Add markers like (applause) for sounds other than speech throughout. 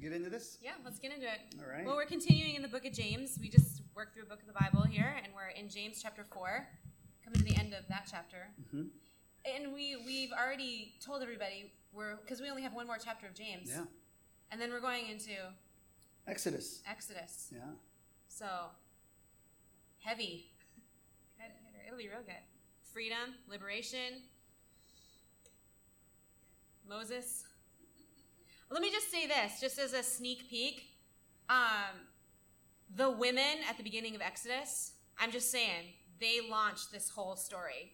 Get into this? Yeah, let's get into it. All right. Well, we're continuing in the book of James. We just worked through a book of the Bible here, and we're in James chapter 4, coming to the end of that chapter. Mhm. And we, we've already told everybody, we're because we only have one more chapter of James. Yeah. And then we're going into Exodus. Exodus. Yeah. So, heavy. (laughs) It'll be real good. Freedom, liberation, Moses. Let me just say this, just as a sneak peek. Um, the women at the beginning of Exodus, I'm just saying, they launched this whole story.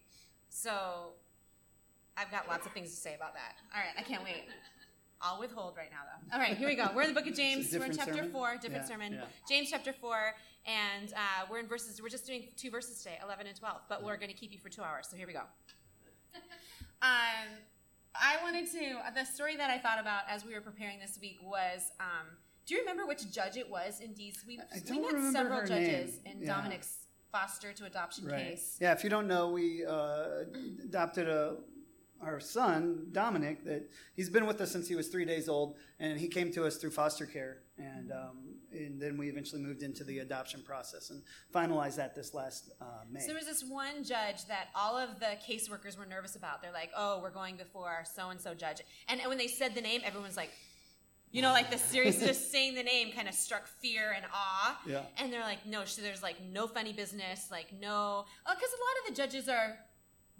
So, I've got lots of things to say about that. All right, I can't wait. I'll withhold right now, though. All right, here we go. We're in the book of James. We're in chapter sermon? four, different Yeah, sermon. yeah. James chapter 4, and uh, we're in verses, we're just doing two verses today, 11 and 12, but we're going to keep you for two hours, so here we go. (laughs) Um, I wanted to, the story that I thought about as we were preparing this week was um, do you remember which judge it was in D's? We, I we don't met remember several her judges name. in Yeah. Dominic's foster to adoption Right. case. Yeah. If you don't know, we uh, adopted a our son Dominic. That he's been with us since he was three days old, and he came to us through foster care, and um, and then we eventually moved into the adoption process and finalized that this last uh, May. So there was this one judge that all of the caseworkers were nervous about. They're like, "Oh, we're going before so and so judge," and when they said the name, everyone's like, you know, like the serious, (laughs) just saying the name kind of struck fear and awe. Yeah. And they're like, no, so there's like no funny business, like no, because a lot of the judges are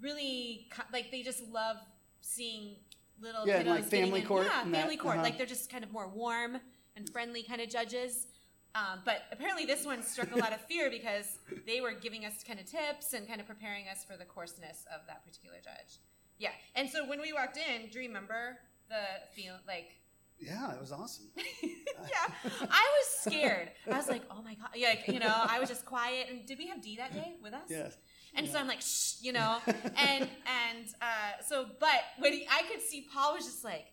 really like they just love seeing little Yeah, kiddos like family in- court Yeah, and that, family court. uh-huh. Like they're just kind of more warm and friendly kind of judges. Um, but apparently, this one struck a lot of fear because they were giving us kind of tips and kind of preparing us for the coarseness of that particular judge. Yeah, and so when we walked in, do you remember the feel like? yeah, it was awesome. (laughs) yeah, I was scared. I was like, oh my god, yeah, like, you know, I was just quiet. And did we have D that day with us? Yes. And so I'm like, shh, you know, and and uh, so, but when he, I could see Paul was just like,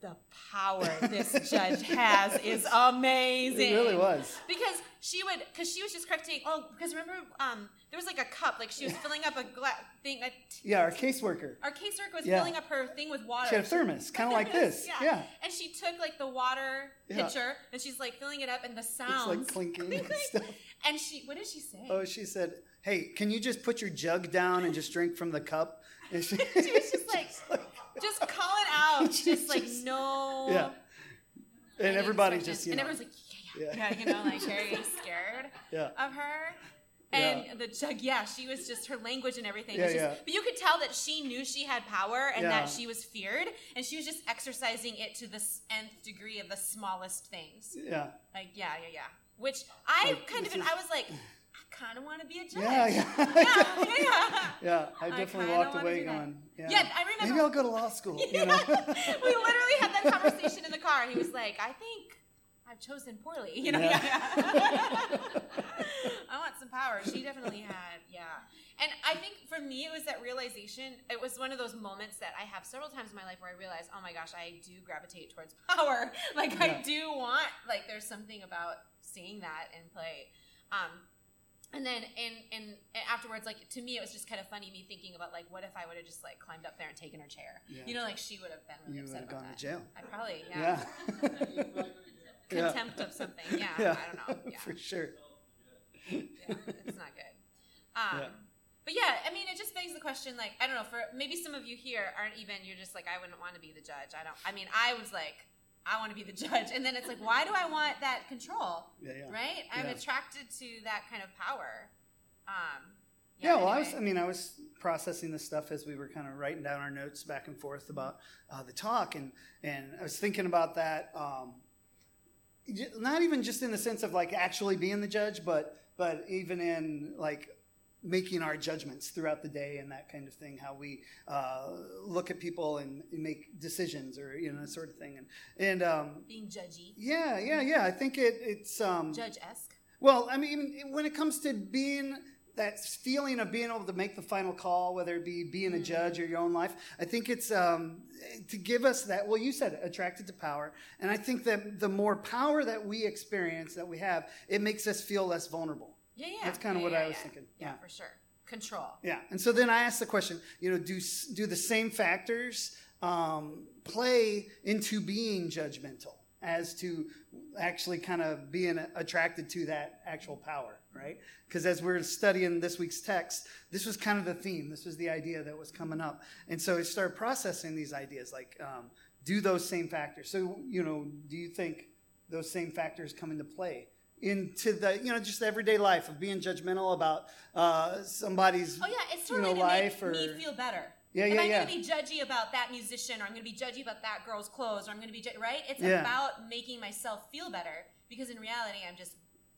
the power this judge has is (laughs) amazing. It really was. Because she would, because she was just correcting. Oh, because remember, um, there was like a cup, like she was (laughs) filling up a gla- thing. A t- Yeah, our caseworker. our caseworker was Yeah. filling up her thing with water. She had a thermos, kind of like this. Yeah. Yeah. And she took like the water Yeah. pitcher and she's like filling it up, and the It's like (laughs) clinking and stuff. And she, what did she say? Oh, she said, "Hey, can you just put your jug down and just drink from the cup?" And she, She was just like, just call it out. She (laughs) Just like no. yeah. And any everybody just, you and know, everyone's like, yeah, yeah, Yeah. yeah, you know, like very (laughs) scared yeah, of her. And the jug, yeah, she was just her language and everything. Yeah, was just, yeah. But you could tell that she knew she had power and Yeah. that she was feared, and she was just exercising it to the nth degree of the smallest things. yeah, Like, yeah, yeah, yeah. Which I Like, kind of, is- I was like, I kind of want to be a judge. yeah, (laughs) yeah. yeah, yeah, yeah. Yeah, I I definitely kinda walked away do going, yeah. Yeah, I remember- Maybe I'll go to law school. You know? (laughs) we literally had that conversation in the car. He was like, I think I've chosen poorly. You know, Yeah. yeah. (laughs) I want some power. She definitely had, yeah. And I think for me, it was that realization. It was one of those moments that I have several times in my life where I realize, oh my gosh, I do gravitate towards power. (laughs) Like Yeah. I do want, like there's something about seeing that in play. Um, and then and, and afterwards, like to me, it was just kind of funny me thinking about like, what if I would have just like climbed up there and taken her chair? Yeah. You know, like she would have been really you would upset have about gone that. to jail. I probably, yeah. Yeah. (laughs) Yeah. Contempt of something. Yeah, Yeah, I don't know. (laughs) Yeah, for sure. yeah, it's not good. (laughs) Um, Yeah. But yeah, I mean, it just begs the question. Like, I don't know. For maybe some of you here aren't even. You're just like, I wouldn't want to be the judge. I don't. I mean, I was like, I want to be the judge, and then it's like, why do I want that control? Yeah, yeah. Right? I'm Yeah. attracted to that kind of power. Um, Yeah, well, I was. I mean, I was processing this stuff as we were kind of writing down our notes back and forth about uh, the talk, and and I was thinking about that. Um, not even just in the sense of like actually being the judge, but but even in like making our judgments throughout the day and that kind of thing. How we uh, look at people and, make decisions, or you know, that sort of thing. And and um, being judgy, yeah, yeah, yeah. I think it it's um, judge esque. well, I mean, when it comes to being that feeling of being able to make the final call, whether it be being a Mm. judge or your own life, I think it's um, to give us that. Well, you said it, attracted to power, and I think that the more power that we experience, that we have, it makes us feel less vulnerable. Yeah, yeah. That's kinda Yeah, what yeah, I was yeah. thinking. Yeah, Yeah. for sure. Control. Yeah, and so then I asked the question, you know, do do the same factors um, play into being judgmental? as to actually kind of being attracted to that actual power, right? Because as we're studying this week's text, this was kind of the theme. This was the idea that was coming up. And so I started processing these ideas like, um, do those same factors. So, you know, do you think those same factors come into play? Into the you know just everyday life of being judgmental about uh, somebody's oh yeah it's totally you know, to life make or me feel better yeah, yeah, I yeah. going to be judgy about that musician, or I'm going to be judgy about that girl's clothes, or I'm going to be ju- right? It's Yeah. about making myself feel better because in reality, I'm just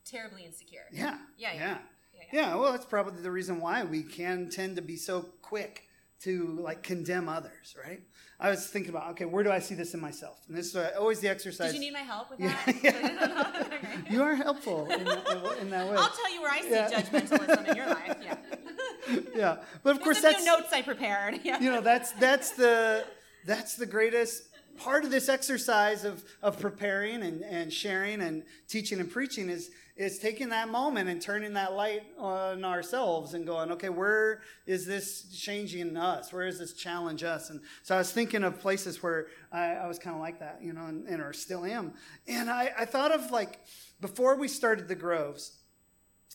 terribly insecure. Yeah. Yeah, yeah. Yeah. Yeah, Yeah. yeah. well, that's probably the reason why we can tend to be so quick to like condemn others, right? I was thinking about, okay, where do I see this in myself? And this is always the exercise. Did you need my help with (laughs) Yeah, that? yeah. (laughs) (laughs) You are helpful in that, in that way. I'll tell you where I see Yeah. judgmentalism in your life. Yeah. (laughs) yeah, but of course a that's notes I prepared. Yeah. you know that's that's the that's the greatest part of this exercise of of preparing and, and sharing and teaching and preaching is is taking that moment and turning that light on ourselves and going okay where is this changing us where is this challenge us and so i was thinking of places where i, I was kind of like that you know and, and or still am and I, I thought of like before we started the groves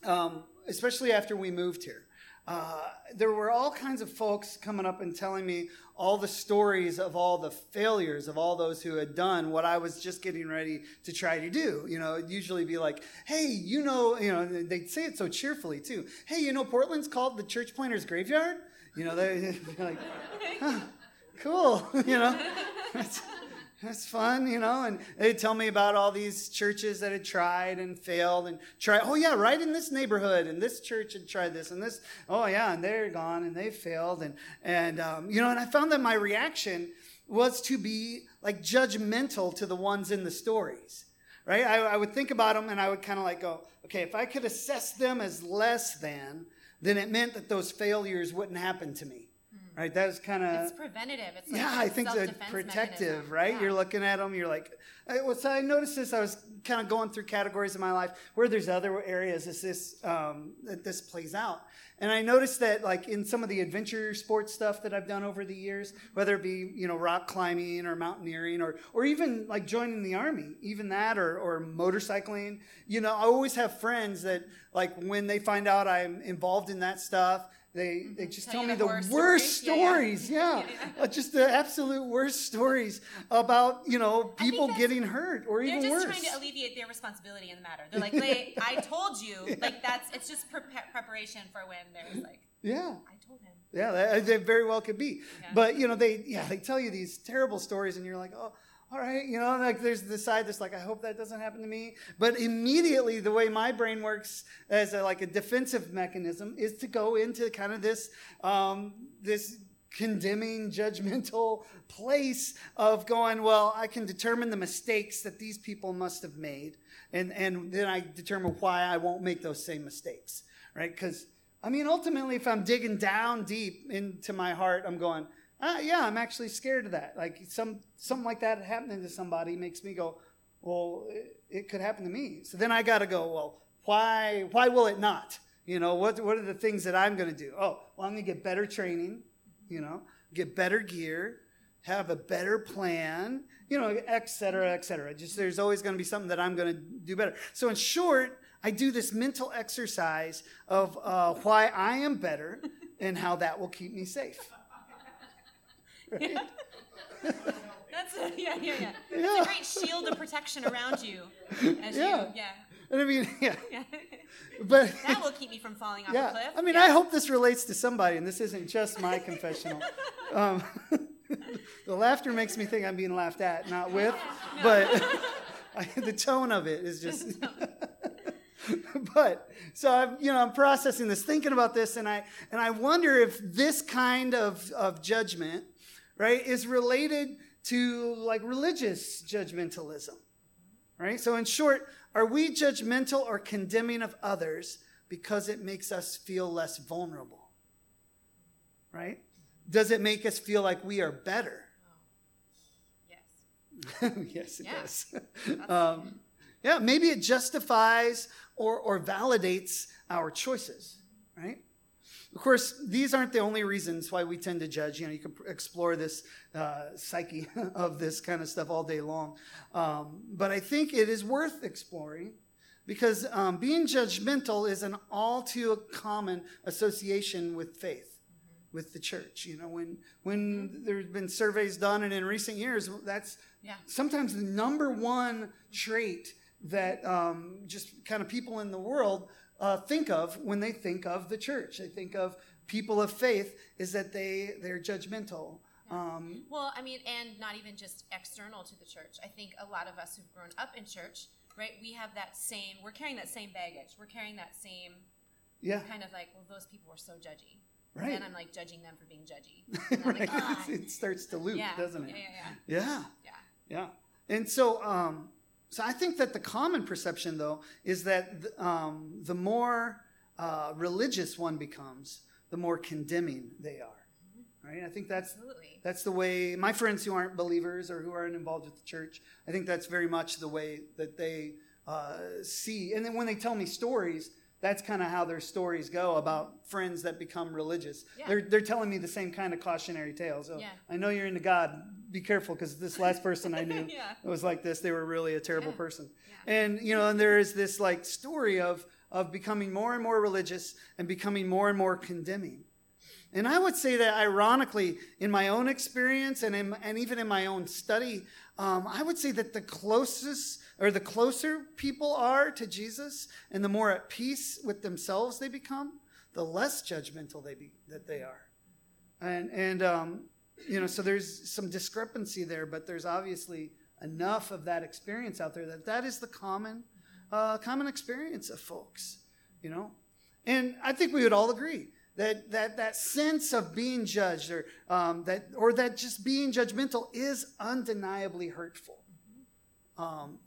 um, especially after we moved here. Uh, there were all kinds of folks coming up and telling me all the stories of all the failures of all those who had done what I was just getting ready to try to do. You know, it'd usually be like, hey, you know, you know, they'd say it so cheerfully too. Hey, you know, Portland's called the Church Planters Graveyard. You know, they're (laughs) like, huh, cool. (laughs) You know, (laughs) that's, fun, you know. And they'd tell me about all these churches that had tried and failed and tried. Oh, yeah, right in this neighborhood, and this church had tried this, and this. Oh, yeah, and they're gone and they failed. And, and um, you know, and I found that my reaction was to be like judgmental to the ones in the stories, right? I, I would think about them and I would kind of like go, okay, if I could assess them as less than, then it meant that those failures wouldn't happen to me. Right, That is kind of It's preventative. It's like yeah, I think self-defense Protective, mechanism. right? Yeah. You're looking at them. You're like, I, well, so I noticed this. I was kind of going through categories of my life where there's other areas as this um, that this plays out, and I noticed that like in some of the adventure sports stuff that I've done over the years, whether it be you know rock climbing or mountaineering or or even like joining the army, even that or or motorcycling. You know, I always have friends that like when they find out I'm involved in that stuff. They, they just Tell tell, me the worst stories. Yeah, yeah. (laughs) yeah. Uh, just the absolute worst stories about you know people getting hurt or even worse. They're just trying to alleviate their responsibility in the matter. They're like, "They, (laughs) I told you." Like that's it's just pre- preparation for when there's like, yeah, "I told him." yeah, they, they very well could be. Yeah. But you know, they yeah they tell you these terrible stories, and you're like, oh. All right, you know, like there's the side that's like, I hope that doesn't happen to me. But immediately, the way my brain works as a, like a defensive mechanism is to go into kind of this um, this condemning, (laughs) judgmental place of going, well, I can determine the mistakes that these people must have made, and and then I determine why I won't make those same mistakes, right? Because I mean, ultimately, if I'm digging down deep into my heart, I'm going, ah, yeah, I'm actually scared of that. Like some something like that happening to somebody makes me go, well, it, it could happen to me. So then I got to go, well, why why will it not? You know, what what are the things that I'm going to do? Oh, well, I'm going to get better training. You know, get better gear, have a better plan. You know, et cetera, et cetera. Just there's always going to be something that I'm going to do better. So in short, I do this mental exercise of uh, why I am better and how that will keep me safe. (laughs) That's a, yeah, yeah, yeah. It's Yeah. a great shield of protection around you (laughs) as Yeah. you, yeah, And I mean, (laughs) yeah, yeah. but that will keep me from falling off a yeah, cliff. I mean, yeah. I hope this relates to somebody, and this isn't just my confessional. Um, the laughter makes me think I'm being laughed at, not with, but I, the tone of it is just. but so I'm, you know, I'm processing this, thinking about this, and I and I wonder if this kind of of judgment, right, is related to like religious judgmentalism, right? So in short, are we judgmental or condemning of others because it makes us feel less vulnerable, right? Does it make us feel like we are better? yes. (laughs) yes, it Yeah. does. (laughs) um, yeah, maybe it justifies or, or validates our choices, right? Of course, these aren't the only reasons why we tend to judge. You know, you can explore this uh, psyche (laughs) of this kind of stuff all day long. Um, but I think it is worth exploring because um, being judgmental is an all too common association with faith, with the church. You know, when when there's been surveys done, and in recent years, that's Yeah. sometimes the number one trait that um, just kind of people in the world uh, think of when they think of the church. They think of people of faith is that they they're judgmental. Um, Well, I mean, and not even just external to the church. I think a lot of us who've grown up in church, right, we have that same, we're carrying that same baggage. We're carrying that same yeah, kind of like, well, those people were so judgy. Right. And I'm like judging them for being judgy. (laughs) And right. like, ah. it starts to loop, yeah. doesn't it? Yeah, yeah, Yeah. yeah. Yeah. And so, um, so I think that the common perception, though, is that th- um, the more uh, religious one becomes, the more condemning they are. Right? I think that's Absolutely. that's the way my friends who aren't believers or who aren't involved with the church. I think that's very much the way that they uh, see. And then when they tell me stories, that's kind of how their stories go about friends that become religious. Yeah. They're they're telling me the same kind of cautionary tales. Oh, Yeah. I know you're into God. Be careful because this last person I knew (laughs) Yeah. it was like this. They were really a terrible Yeah. person. Yeah. And you know, and there is this like story of of becoming more and more religious and becoming more and more condemning. And I would say that ironically, in my own experience and in, and even in my own study, um, I would say that the closest or the closer people are to Jesus and the more at peace with themselves they become, the less judgmental they be, that they are. And and um, you know, so there's some discrepancy there, but there's obviously enough of that experience out there that that is the common uh, common experience of folks. You know, and I think we would all agree that that that sense of being judged or um, that or that just being judgmental is undeniably hurtful. Um,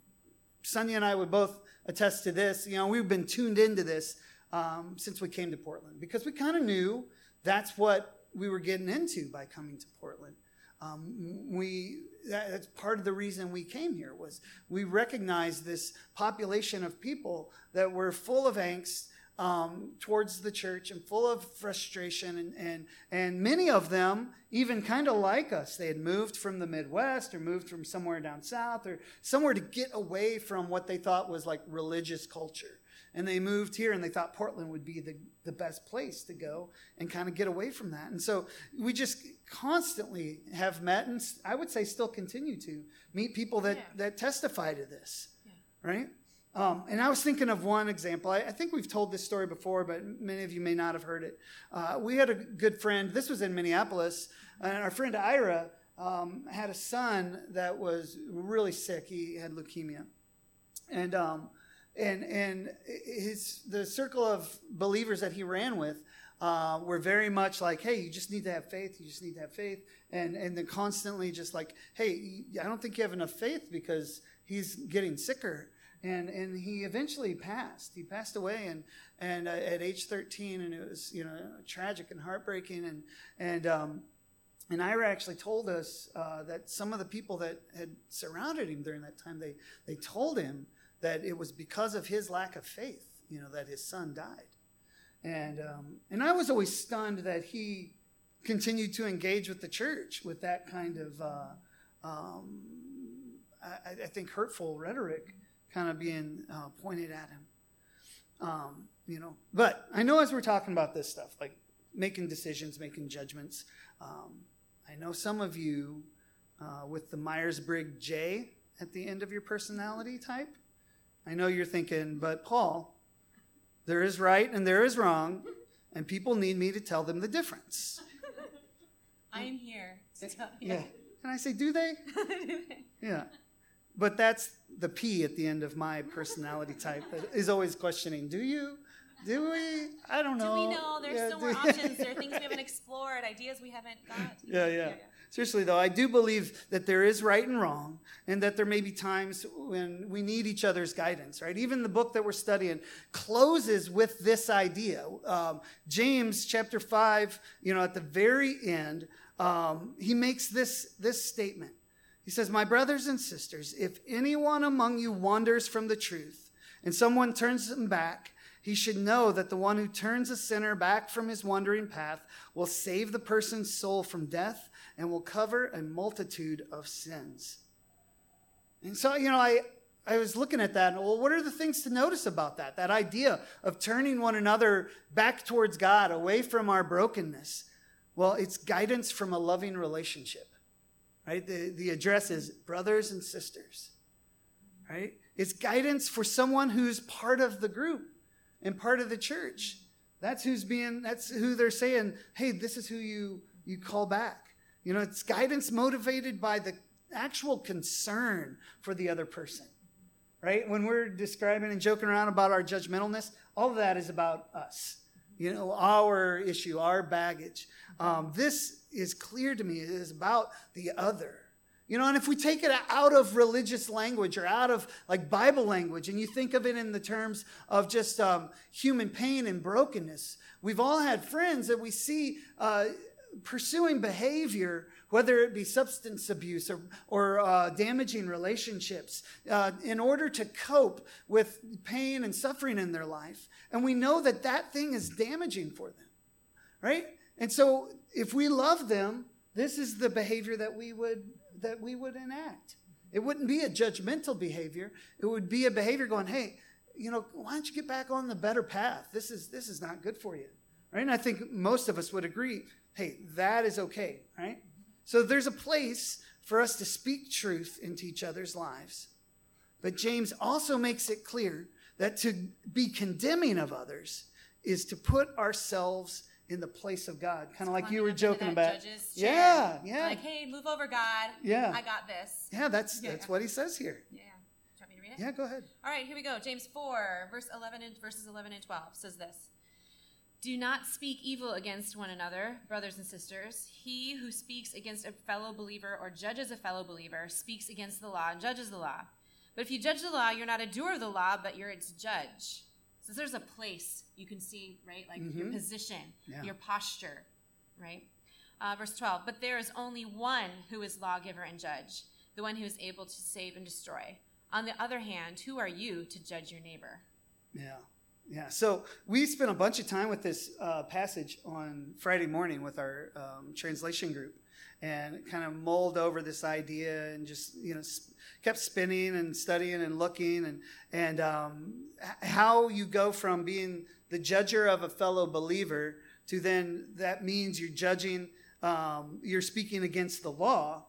Sunia and I would both attest to this. You know, we've been tuned into this um, since we came to Portland because we kind of knew that's what we were getting into by coming to Portland. Um, we that, that's part of the reason we came here was we recognized this population of people that were full of angst um, towards the church and full of frustration and and and many of them even kind of like us they had moved from the midwest or moved from somewhere down south or somewhere to get away from what they thought was like religious culture and they moved here and they thought portland would be the, the best place to go and kind of get away from that and so we just constantly have met and i would say still continue to meet people that Yeah. that testify to this Yeah. right um, and I was thinking of one example. I, I think we've told this story before, but many of you may not have heard it. Uh, we had a good friend. This was in Minneapolis, and our friend Ira um, had a son that was really sick. He had leukemia, and um, and and his the circle of believers that he ran with uh, were very much like, hey, you just need to have faith. You just need to have faith, and and then constantly just like, hey, I don't think you have enough faith because he's getting sicker and and he eventually passed. He passed away, and and uh, at age 13, and it was you know tragic and heartbreaking, and and um, and Ira actually told us uh, that some of the people that had surrounded him during that time, they they told him that it was because of his lack of faith, you know, that his son died, and um, and I was always stunned that he continued to engage with the church with that kind of. Uh, um, I, I think hurtful rhetoric kind of being uh, pointed at him. Um, you know, but I know as we're talking about this stuff, like making decisions, making judgments, um, I know some of you uh, with the Myers Briggs J at the end of your personality type. I know you're thinking, but Paul, there is right and there is wrong, and people need me to tell them the difference. (laughs) I am here to tell you. Yeah. And I say, (laughs) do they? Yeah. But that's the P at the end of my personality type that is always questioning, do you? Do we? I don't know. Do we know there's Yeah, still more options? There are things we haven't (laughs) explored, ideas we haven't got. yeah. yeah, yeah. Seriously, though, I do believe that there is right and wrong, and that there may be times when we need each other's guidance, right? Even the book that we're studying closes with this idea. Um, James chapter 5, you know, at the very end, um, he makes this, this statement. He says, My brothers and sisters, if anyone among you wanders from the truth, and someone turns them back, he should know that the one who turns a sinner back from his wandering path will save the person's soul from death and will cover a multitude of sins. And so, you know, I, I was looking at that, and well, what are the things to notice about that? That idea of turning one another back towards God, away from our brokenness. Well, it's guidance from a loving relationship, right? The, the address is brothers and sisters, right? It's guidance for someone who's part of the group and part of the church. That's who's being, that's who they're saying, hey, this is who you, you call back. You know, it's guidance motivated by the actual concern for the other person, right? When we're describing and joking around about our judgmentalness, all of that is about us, you know, our issue, our baggage. Um, this is clear to me. It is about the other. You know, and if we take it out of religious language or out of like Bible language, and you think of it in the terms of just um, human pain and brokenness, we've all had friends that we see uh, pursuing behavior, whether it be substance abuse or, or uh, damaging relationships, uh, in order to cope with pain and suffering in their life. And we know that that thing is damaging for them, right? And so if we love them, this is the behavior that we would that we would enact. It wouldn't be a judgmental behavior. It would be a behavior going, "Hey, you know, why don't you get back on the better path? This is this is not good for you." Right? And I think most of us would agree hey, that is okay, right? So there's a place for us to speak truth into each other's lives. But James also makes it clear that to be condemning of others is to put ourselves in the place of God, kind of like you were joking about. Yeah, yeah. Like, hey, move over, God. Yeah, I got this. Yeah, that's yeah, that's yeah. what he says here. Yeah. Do you want me to read it? Yeah, go ahead. All right, here we go. James four, verse eleven and verses eleven and twelve says this. Do not speak evil against one another, brothers and sisters. He who speaks against a fellow believer or judges a fellow believer speaks against the law and judges the law. But if you judge the law, you're not a doer of the law, but you're its judge. So there's a place you can see, right? Like mm-hmm. your position, yeah. your posture, right? Uh, verse 12. But there is only one who is lawgiver and judge, the one who is able to save and destroy. On the other hand, who are you to judge your neighbor? Yeah. Yeah, so we spent a bunch of time with this uh, passage on Friday morning with our um, translation group and kind of mulled over this idea and just, you know, sp- kept spinning and studying and looking and, and um, how you go from being the judger of a fellow believer to then that means you're judging, um, you're speaking against the law.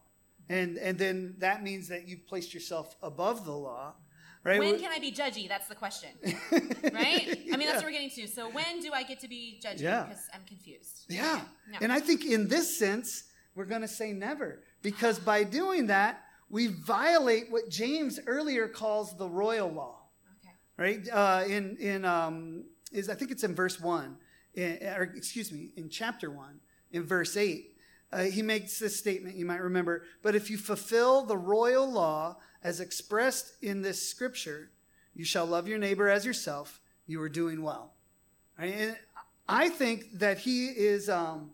And, and then that means that you've placed yourself above the law. Right? When can I be judgy? That's the question. (laughs) right? I mean, that's what we're getting to. So when do I get to be judgy? Yeah. Because I'm confused. Yeah. No. And I think in this sense, we're going to say never. Because by doing that, we violate what James earlier calls the royal law. Okay. Right? Uh, in in um, is I think it's in verse one, in, or excuse me, in chapter one, in verse eight. Uh, he makes this statement, you might remember. But if you fulfill the royal law as expressed in this scripture, you shall love your neighbor as yourself, you are doing well. Right? And I think that he is, um,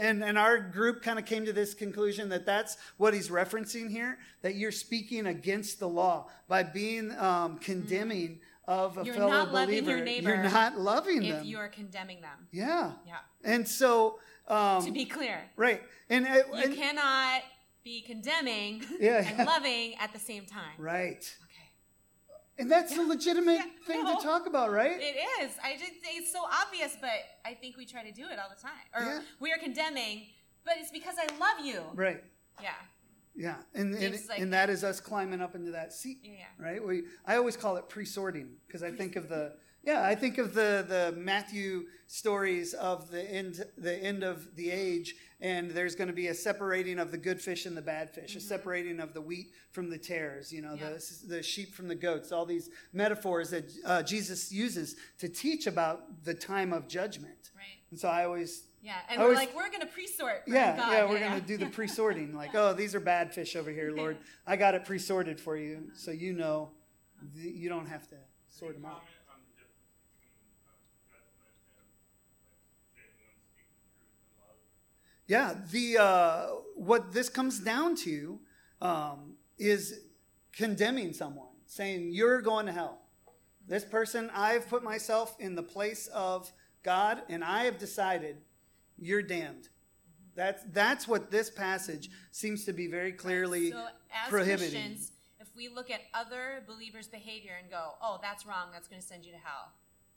and, and our group kind of came to this conclusion that that's what he's referencing here, that you're speaking against the law by being um, condemning of a you're fellow not believer. Loving your neighbor you're not loving if them. If you are condemning them. Yeah. Yeah. And so. Um, to be clear. Right. And, uh, you and, cannot be condemning (laughs) yeah, and loving at the same time. Right. Okay. And that's yeah. a legitimate thing no, to talk about, right? It is. I just it's so obvious, but I think we try to do it all the time. Or we are condemning, but it's because I love you. Right. Yeah. Yeah, and and, like, and that is us climbing up into that seat, yeah. right? We I always call it pre-sorting because I think of the yeah, I think of the the Matthew stories of the end the end of the age, and there's going to be a separating of the good fish and the bad fish, mm-hmm. a separating of the wheat from the tares, you know, yeah. the the sheep from the goats. All these metaphors that uh, Jesus uses to teach about the time of judgment. Right. And so I always yeah, and we're like, we're going to pre-sort. Yeah, God. yeah, we're yeah, going to do the (laughs) pre-sorting. Like, oh, these are bad fish over here, Lord. (laughs) I got it pre-sorted for you, so you know, you don't have to sort them out. Yeah, the uh, what this comes down to um, is condemning someone, saying you're going to hell, This person, I've put myself in the place of God, and I have decided you're damned. That's that's what this passage seems to be very clearly So as prohibiting. Christians, if we look at other believers' behavior and go, "Oh, that's wrong. That's going to send you to hell,"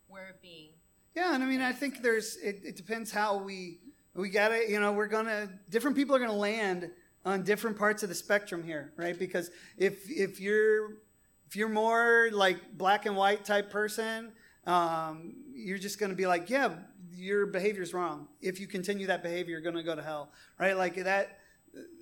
we're being Yeah, and I mean, I think there's. It, it depends how we we gotta. You know, we're gonna. Different people are gonna land on different parts of the spectrum here, right? Because if if you're if you're more like black and white type person, um, you're just gonna be like, yeah, your behavior's wrong. If you continue that behavior, you're gonna go to hell, right? Like that.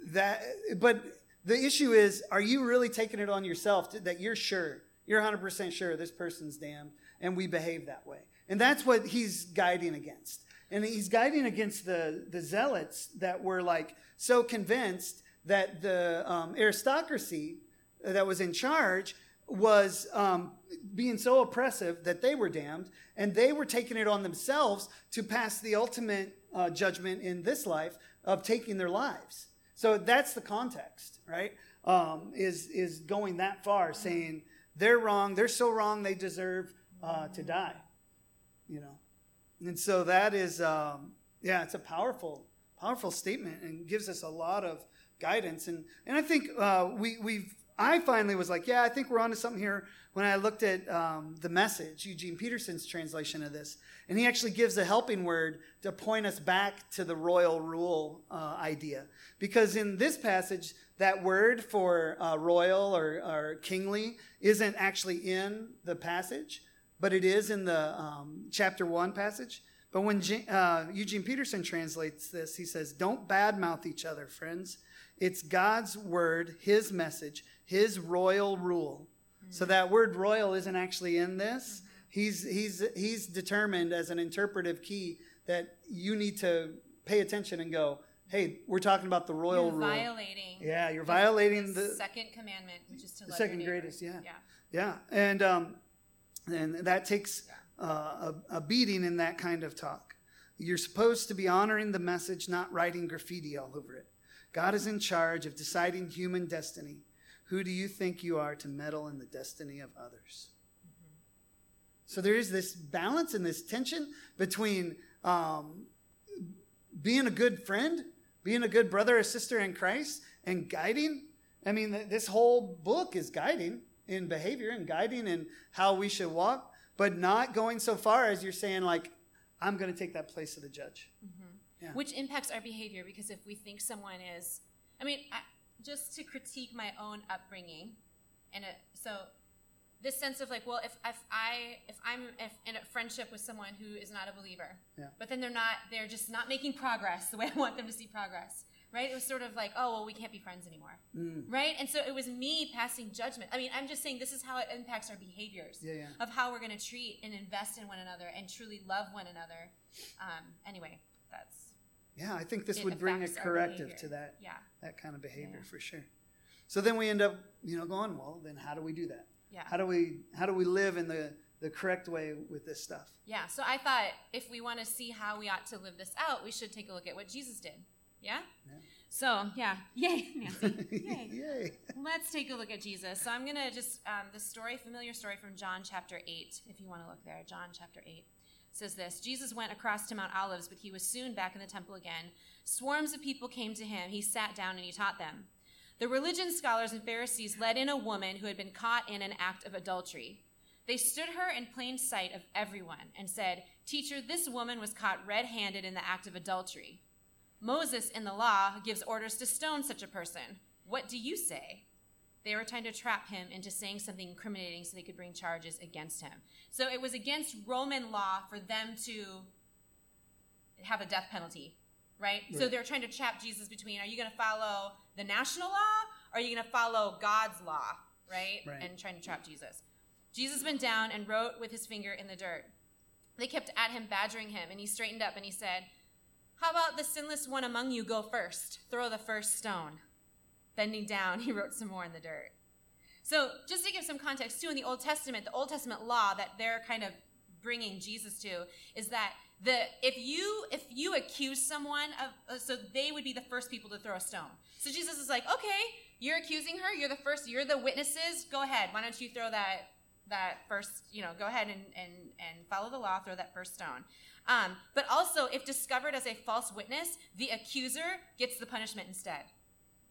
That. But the issue is, are you really taking it on yourself that you're sure, you're 100% sure this person's damned, and we behave that way? And that's what he's guiding against. And he's guiding against the, the zealots that were like so convinced that the um, aristocracy that was in charge was um, being so oppressive that they were damned, and they were taking it on themselves to pass the ultimate uh, judgment in this life of taking their lives. So that's the context, right? Um, is is going that far, saying they're wrong, they're so wrong, they deserve uh, to die, you know. And so that is, um, yeah, it's a powerful, powerful statement, and gives us a lot of guidance. And and I think uh, we we've I finally was like, yeah, I think we're onto something here when I looked at um, the message, Eugene Peterson's translation of this. And he actually gives a helping word to point us back to the royal rule uh, idea. Because in this passage, that word for uh, royal or, or kingly isn't actually in the passage, but it is in the um, chapter one passage. But when uh, Eugene Peterson translates this, he says, Don't badmouth each other, friends. It's God's word, his message, his royal rule. So that word royal isn't actually in this. He's, he's, he's determined as an interpretive key that you need to pay attention and go, hey, we're talking about the royal You're rule. violating. Yeah, you're violating the- second commandment, which is to the second greatest, yeah. Yeah. Yeah, and um, and that takes uh, a, a beating in that kind of talk. You're supposed to be honoring the message, not writing graffiti all over it. God is in charge of deciding human destiny. Who do you think you are to meddle in the destiny of others? So there is this balance and this tension between um, being a good friend, being a good brother or sister in Christ, and guiding. I mean, this whole book is guiding in behavior and guiding in how we should walk, but not going so far as you're saying, like, I'm going to take that place of the judge. Mm-hmm. Yeah. Which impacts our behavior because if we think someone is, I mean, I, just to critique my own upbringing, and it, so this sense of like, well, if, if I if I'm if in a friendship with someone who is not a believer, Yeah. but then they're not, they're just not making progress the way I want them to see progress, right? It was sort of like, oh well, we can't be friends anymore, Mm. right? And so it was me passing judgment. I mean, I'm just saying this is how it impacts our behaviors Yeah, yeah. of how we're going to treat and invest in one another and truly love one another. Um, anyway, that's Yeah, I think this would bring a corrective to that Yeah, that kind of behavior Yeah. for sure. So then we end up, you know, going, well, then how do we do that? yeah, How do we how do we live in the the correct way with this stuff? yeah. So I thought if we want to see how we ought to live this out, we should take a look at what Jesus did. Yeah. Yeah. So yeah, (laughs) yay, Nancy, (laughs) yay. Yay. Let's take a look at Jesus. So I'm gonna just um, the story, familiar story from John chapter eight. If you want to look there, John chapter eight says this: Jesus went across to Mount Olives, but he was soon back in the temple again. Swarms of people came to him. He sat down and he taught them. The religion scholars and Pharisees led in a woman who had been caught in an act of adultery. They stood her in plain sight of everyone and said, Teacher, this woman was caught red handed in the act of adultery. Moses in the law gives orders to stone such a person. What do you say? They were trying to trap him into saying something incriminating so they could bring charges against him. So it was against Roman law for them to have a death penalty, right? So they're trying to trap Jesus between are you going to follow the national law or are you going to follow God's law, right? Right. And trying to trap Jesus. Jesus bent down and wrote with his finger in the dirt. They kept at him, badgering him, and he straightened up and he said, How about the sinless one among you go first? Throw the first stone. Bending down, (laughs) he wrote some more in the dirt. So, just to give some context, too, in the Old Testament, the Old Testament law that they're kind of bringing Jesus to is that the if you if you accuse someone of uh, so they would be the first people to throw a stone. So Jesus is like, okay, you're accusing her, you're the first, you're the witnesses. Go ahead, why don't you throw that that first, you know, go ahead and, and, and follow the law, throw that first stone. Um, but also, if discovered as a false witness, the accuser gets the punishment instead.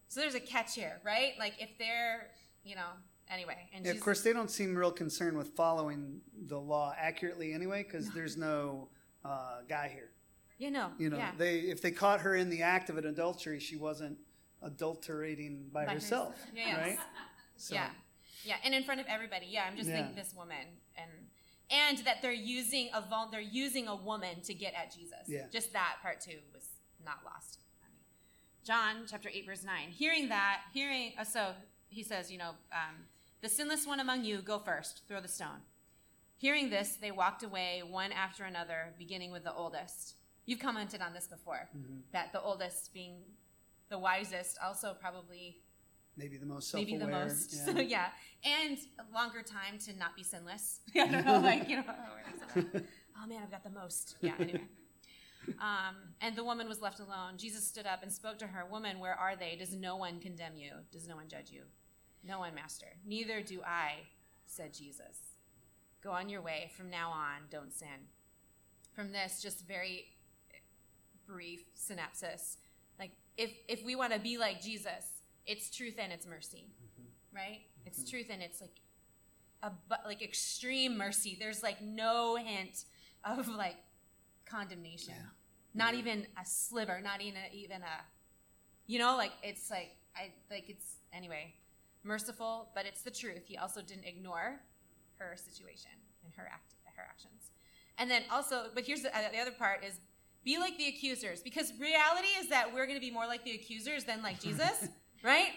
So there's a catch here, right? Like if they're, you know, anyway. And Yeah, of course, they don't seem real concerned with following the law accurately anyway, because there's no uh, guy here. you know, You know, yeah. they if they caught her in the act of an adultery, she wasn't adulterating by, By herself, herself. Yes. right? (laughs) So, Yeah, yeah, and in front of everybody. Yeah, I'm just Yeah. thinking this woman, and and that they're using a vul- they're using a woman to get at Jesus. Yeah. just that part too was not lost. John chapter eight verse nine. Hearing that, hearing uh, so he says, you know, um, the sinless one among you, go first, throw the stone. Hearing this, they walked away one after another, beginning with the oldest. You've commented on this before, Mhm. that the oldest being the wisest, also probably maybe the most self-aware. the most. yeah. So yeah, and longer time to not be sinless. (laughs) I don't know, like you know, (laughs) oh man, I've got the most. Yeah. Anyway. Um, and the woman was left alone. Jesus stood up and spoke to her, "Woman, where are they? Does no one condemn you? Does no one judge you? No one, Master. Neither do I," said Jesus. "Go on your way. From now on, don't sin." From this, just very brief synopsis. Like if if we want to be like Jesus, it's truth and it's mercy, right? It's truth and it's like a bu- like extreme mercy. There's like no hint of like condemnation. Yeah. Not even a sliver, not even a, even a you know, like it's like I like it's anyway, merciful, but it's the truth. He also didn't ignore her situation and her act her actions. And then also, but here's the, uh, the other part is be like the accusers because reality is that we're going to be more like the accusers than like (laughs) Jesus, right?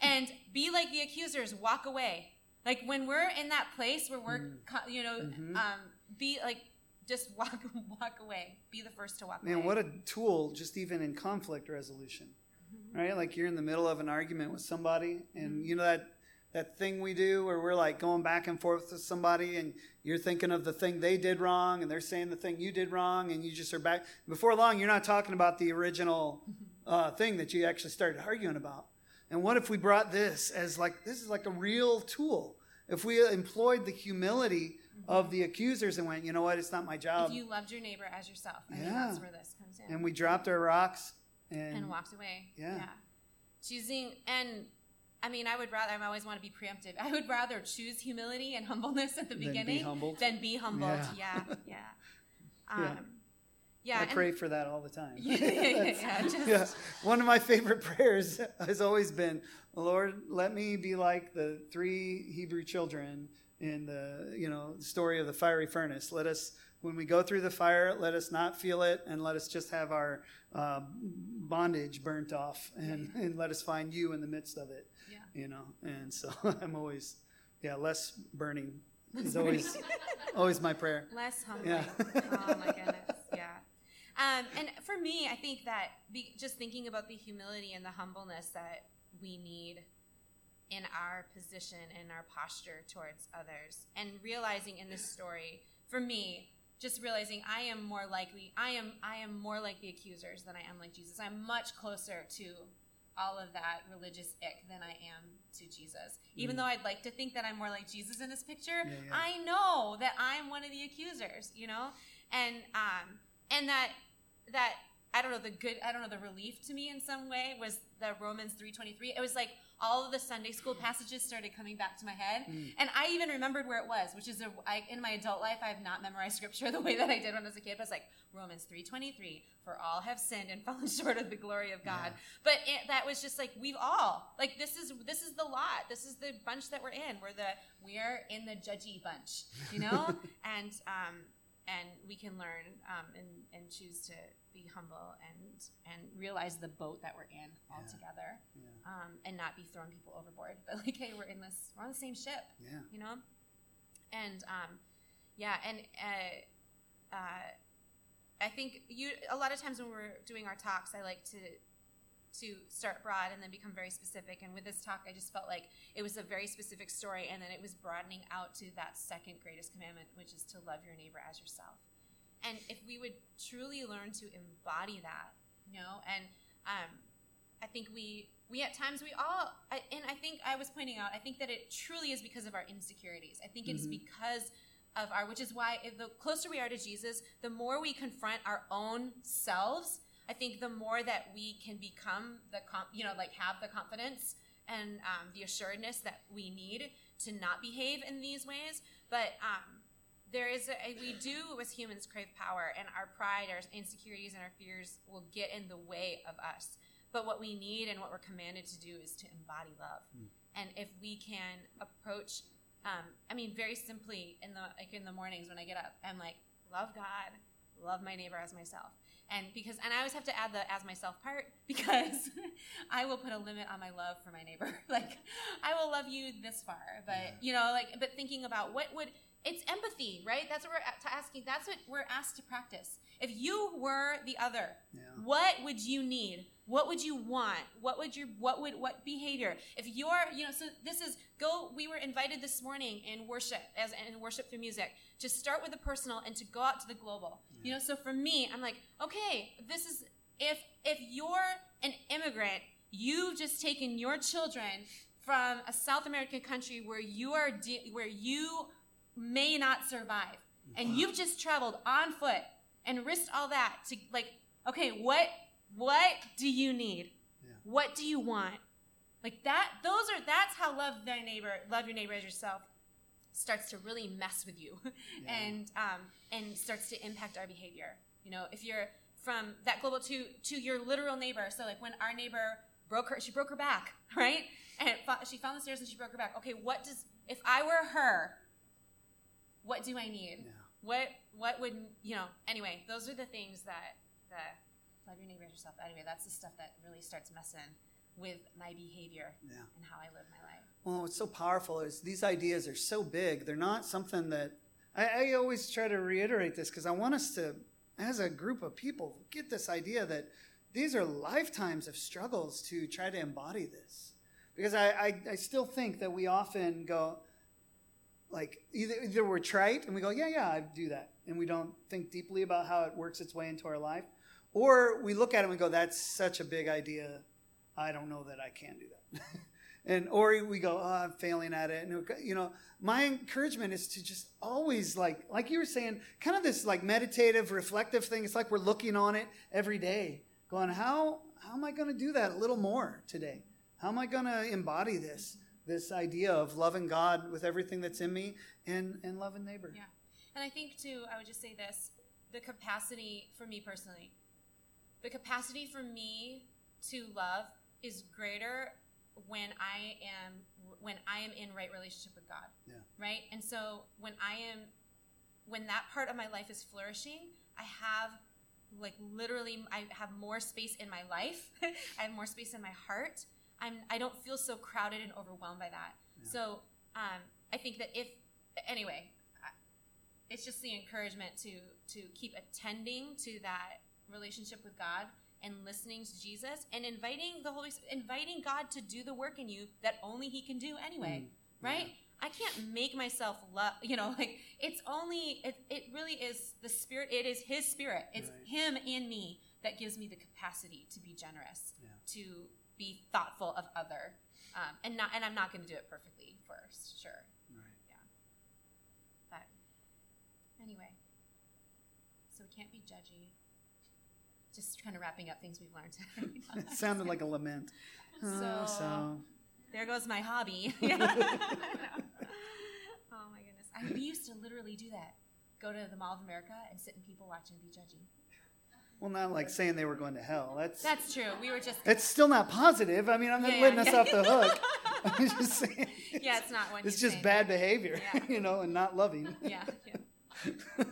And be like the accusers, walk away. Like when we're in that place where we're, Mm. you know, Mhm. um, be like just (laughs) walk walk away. Be the first to walk Man, away. Man, what a tool, just even in conflict resolution, Mm-hmm. right? Like you're in the middle of an argument with somebody, and you know that that thing we do where we're like going back and forth with somebody, and you're thinking of the thing they did wrong, and they're saying the thing you did wrong, and you just are back. Before long, you're not talking about the original uh, thing that you actually started arguing about. And what if we brought this as like this is like a real tool? If we employed the humility of the accusers and went, you know what, it's not my job, if you loved your neighbor as yourself, I think Yeah. that's where this comes in. and we dropped our rocks and, and walked away. Yeah. Choosing and I mean, I would rather. I always want to be preemptive. I would rather choose humility and humbleness at the beginning Than be humbled? than be humbled. Yeah. Yeah, yeah, (laughs) um, Yeah. I pray for that all the time. (laughs) Yeah, yeah, yeah, yeah, just- yeah. One of my favorite (laughs) prayers has always been, Lord, let me be like the three Hebrew children in the you know story of the fiery furnace. Let us, when we go through the fire, let us not feel it, and let us just have our uh, bondage burnt off, and, and let us find you in the midst of it. Yeah. You know, and so (laughs) I'm always, yeah, less burning is always always my prayer. Less humbling. Yeah. oh my goodness. Um, and for me, I think that be, just thinking about the humility and the humbleness that we need in our position and our posture towards others, and realizing in this story, for me, just realizing I am more likely, I am, I am more like the accusers than I am like Jesus. I'm much closer to all of that religious ick than I am to Jesus. Even Mm. though I'd like to think that I'm more like Jesus in this picture, Yeah, yeah. I know that I'm one of the accusers, you know? And um and that that I don't know the good I don't know the relief to me in some way was the Romans 3:23. It was like all of the Sunday school passages started coming back to my head, Mm. and I even remembered where it was, which is a, I, in my adult life I have not memorized scripture (laughs) the way that I did when I was a kid. But it's like Romans 3:23, for all have sinned and (laughs) fallen short of the glory of God. Yeah. But it, that was just like we've all like this is this is the lot. This is the bunch that we're in. We're the we are in the judgy bunch, you know, (laughs) and um and we can learn um and and choose to be humble and and realize the boat that we're in all Yeah. together, Yeah. um and not be throwing people overboard. But like, hey, we're in this. We're on the same ship Yeah. you know and um yeah and uh, uh i think you a lot of times when we're doing our talks i like to to start broad and then become very specific and with this talk i just felt like it was a very specific story and then it was broadening out to that second greatest commandment which is to love your neighbor as yourself and if we would truly learn to embody that you know and um, i think we we at times we all I, and i think i was pointing out i think that it truly is because of our insecurities i think it's Mhm. because of our which is why if the closer we are to jesus the more we confront our own selves i think the more that we can become the you know like have the confidence and um, the assuredness that we need to not behave in these ways but um, there is a, we do as humans crave power and our pride our insecurities and our fears will get in the way of us but what we need and what we're commanded to do is to embody love Hmm. and if we can approach um, i mean very simply in the like in the mornings when i get up i'm like love god love my neighbor as myself and because and i always have to add the as myself part (laughs) because i will put a limit on my love for my neighbor (laughs) like i will love you this far but Yeah. you know like but thinking about what would it's empathy right? That's what we're asking that's what we're asked to practice. If you were the other Yeah. what would you need? What would you want? What would your what would what behavior? If you're you know so this is go we were invited this morning in worship as in worship through music to start with the personal and to go out to the global. You know so for me i'm like okay this is if if you're an immigrant you've just taken your children from a south american country where you are de- where you may not survive. And you've just traveled on foot and risked all that to like okay what what do you need? Yeah. what do you want? Like that those are that's how love thy neighbor love your neighbor as yourself starts to really mess with you (laughs) Yeah. and um, and starts to impact our behavior. You know if you're from that global to to your literal neighbor. So like when our neighbor broke her she broke her back (laughs) right? And fo- she found the stairs and she broke her back. Okay what does if i were her what do i need Yeah. what what would you know anyway those are the things that that love your neighbor as yourself anyway that's the stuff that really starts messing with my behavior Yeah. and how i live my life Well, what's so powerful is these ideas are so big. They're not something that I, I always try to reiterate this because I want us to, as a group of people, get this idea that these are lifetimes of struggles to try to embody this. Because I, I, I still think that we often go, like, either, either we're trite and we go, yeah, yeah, I do that. And we don't think deeply about how it works its way into our life. Or we look at it and we go, that's such a big idea. I don't know that I can do that. (laughs) and or we go, oh, I'm failing at it. And you know, my encouragement is to just always like, like you were saying, kind of this like meditative, reflective thing. It's like we're looking on it every day, going, how how am I going to do that a little more today? How am I going to embody this this idea of loving God with everything that's in me and and loving neighbor? Yeah. And I think too, I would just say this: the capacity for me personally, the capacity for me to love is greater when I am when I am in right relationship with God. Yeah. Right. And so when I am when that part of my life is flourishing, I have like literally I have more space in my life. (laughs) I have more space in my heart. I'm I don't feel so crowded and overwhelmed by that. Yeah. So um, I think that if anyway, it's just the encouragement to to keep attending to that relationship with God and listening to Jesus and inviting the Holy inviting God to do the work in you that only He can do anyway, Mm, right? I can't make myself love, you know, (laughs) like it's only it, it really is the spirit it is his spirit. It's Right. him in me that gives me the capacity to be generous, Yeah. to be thoughtful of other. Um, and not and I'm not going to do it perfectly first, sure. Right. Yeah. But anyway, so we can't be judgy. Just kind of wrapping up things we've learned. (laughs) It sounded like a lament. (laughs) So- so there goes my hobby. (laughs) oh my goodness. I, we used to literally do that. Go to the Mall of America and sit and people watch and be judgy. Well, not like saying they were going to hell. That's That's true. We were just. It's still not positive. I mean, I'm not Yeah, letting yeah, us yeah. off the hook. (laughs) I'm just saying. Yeah, it's not one. It's just bad behavior, Yeah. (laughs) you know, and not loving. Yeah. yeah.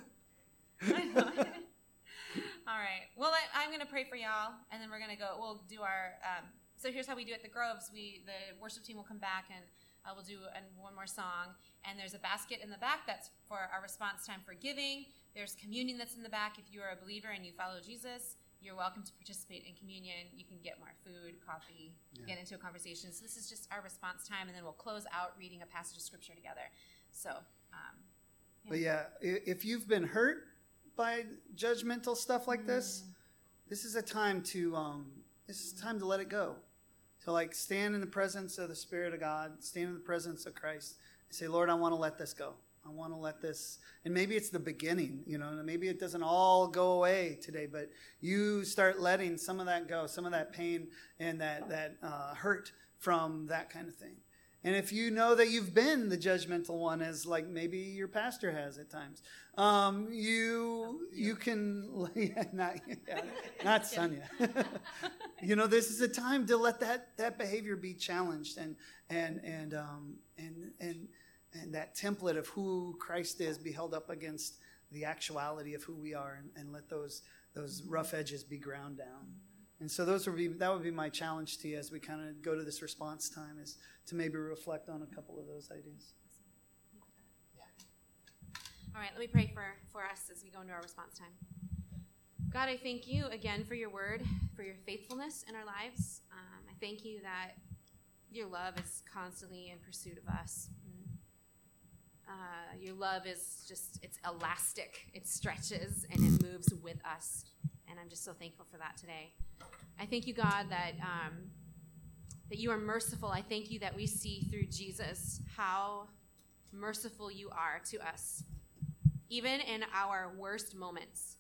(laughs) I know. All right. Well, I, I'm going to pray for y'all, and then we're going to go. We'll do our. Um, so here's how we do it. At the Groves. We the worship team will come back and uh, we'll do an, one more song. And there's a basket in the back that's for our response time for giving. There's communion that's in the back. If you are a believer and you follow Jesus, you're welcome to participate in communion. You can get more food, coffee, Yeah. get into a conversation. So this is just our response time, and then we'll close out reading a passage of scripture together. So. Um, But yeah, if you've been hurt by judgmental stuff like this, Mm. this is a time to um, this is time to let it go. To like stand in the presence of the Spirit of God, stand in the presence of Christ, and say, Lord, I want to let this go. I want to let this, and maybe it's the beginning, you know, maybe it doesn't all go away today, but you start letting some of that go, some of that pain and that, that uh, hurt from that kind of thing. And if you know that you've been the judgmental one, as like maybe your pastor has at times, um, you you can (laughs) yeah, not yeah, not Sunia. (laughs) you know, this is a time to let that that behavior be challenged and and and um, and and and that template of who Christ is be held up against the actuality of who we are, and, and let those those rough edges be ground down. And so those would be that would be my challenge to you as we kind of go to this response time is to maybe reflect on a couple of those ideas. Yeah. All right, let me pray for, for us as we go into our response time. God, I thank you again for your word, for your faithfulness in our lives. Um, I thank you that your love is constantly in pursuit of us. Uh, your love is just, it's elastic, it stretches, and it moves with us. I'm just so thankful for that today. I thank you, God, that um, that you are merciful. I thank you that we see through Jesus how merciful you are to us, even in our worst moments,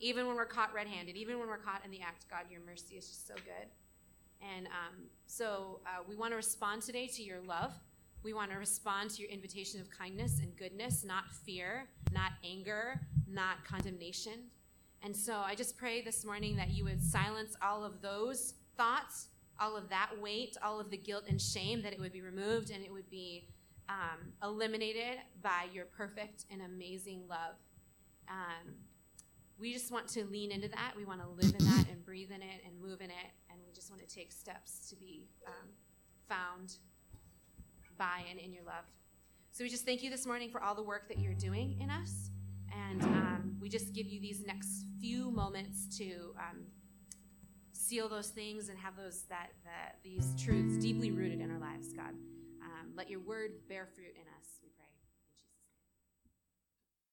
even when we're caught red-handed, even when we're caught in the act. God, your mercy is just so good. And um, so uh, we want to respond today to your love. We want to respond to your invitation of kindness and goodness, not fear, not anger, not condemnation. And so I just pray this morning that you would silence all of those thoughts, all of that weight, all of the guilt and shame, that it would be removed and it would be um, eliminated by your perfect and amazing love. Um, we just want to lean into that. We want to live in that and breathe in it and move in it. And we just want to take steps to be um, found by and in your love. So we just thank you this morning for all the work that you're doing in us. And um, we just give you these next few moments to um, seal those things and have those that, that these truths deeply rooted in our lives, God. Um, let your word bear fruit in us.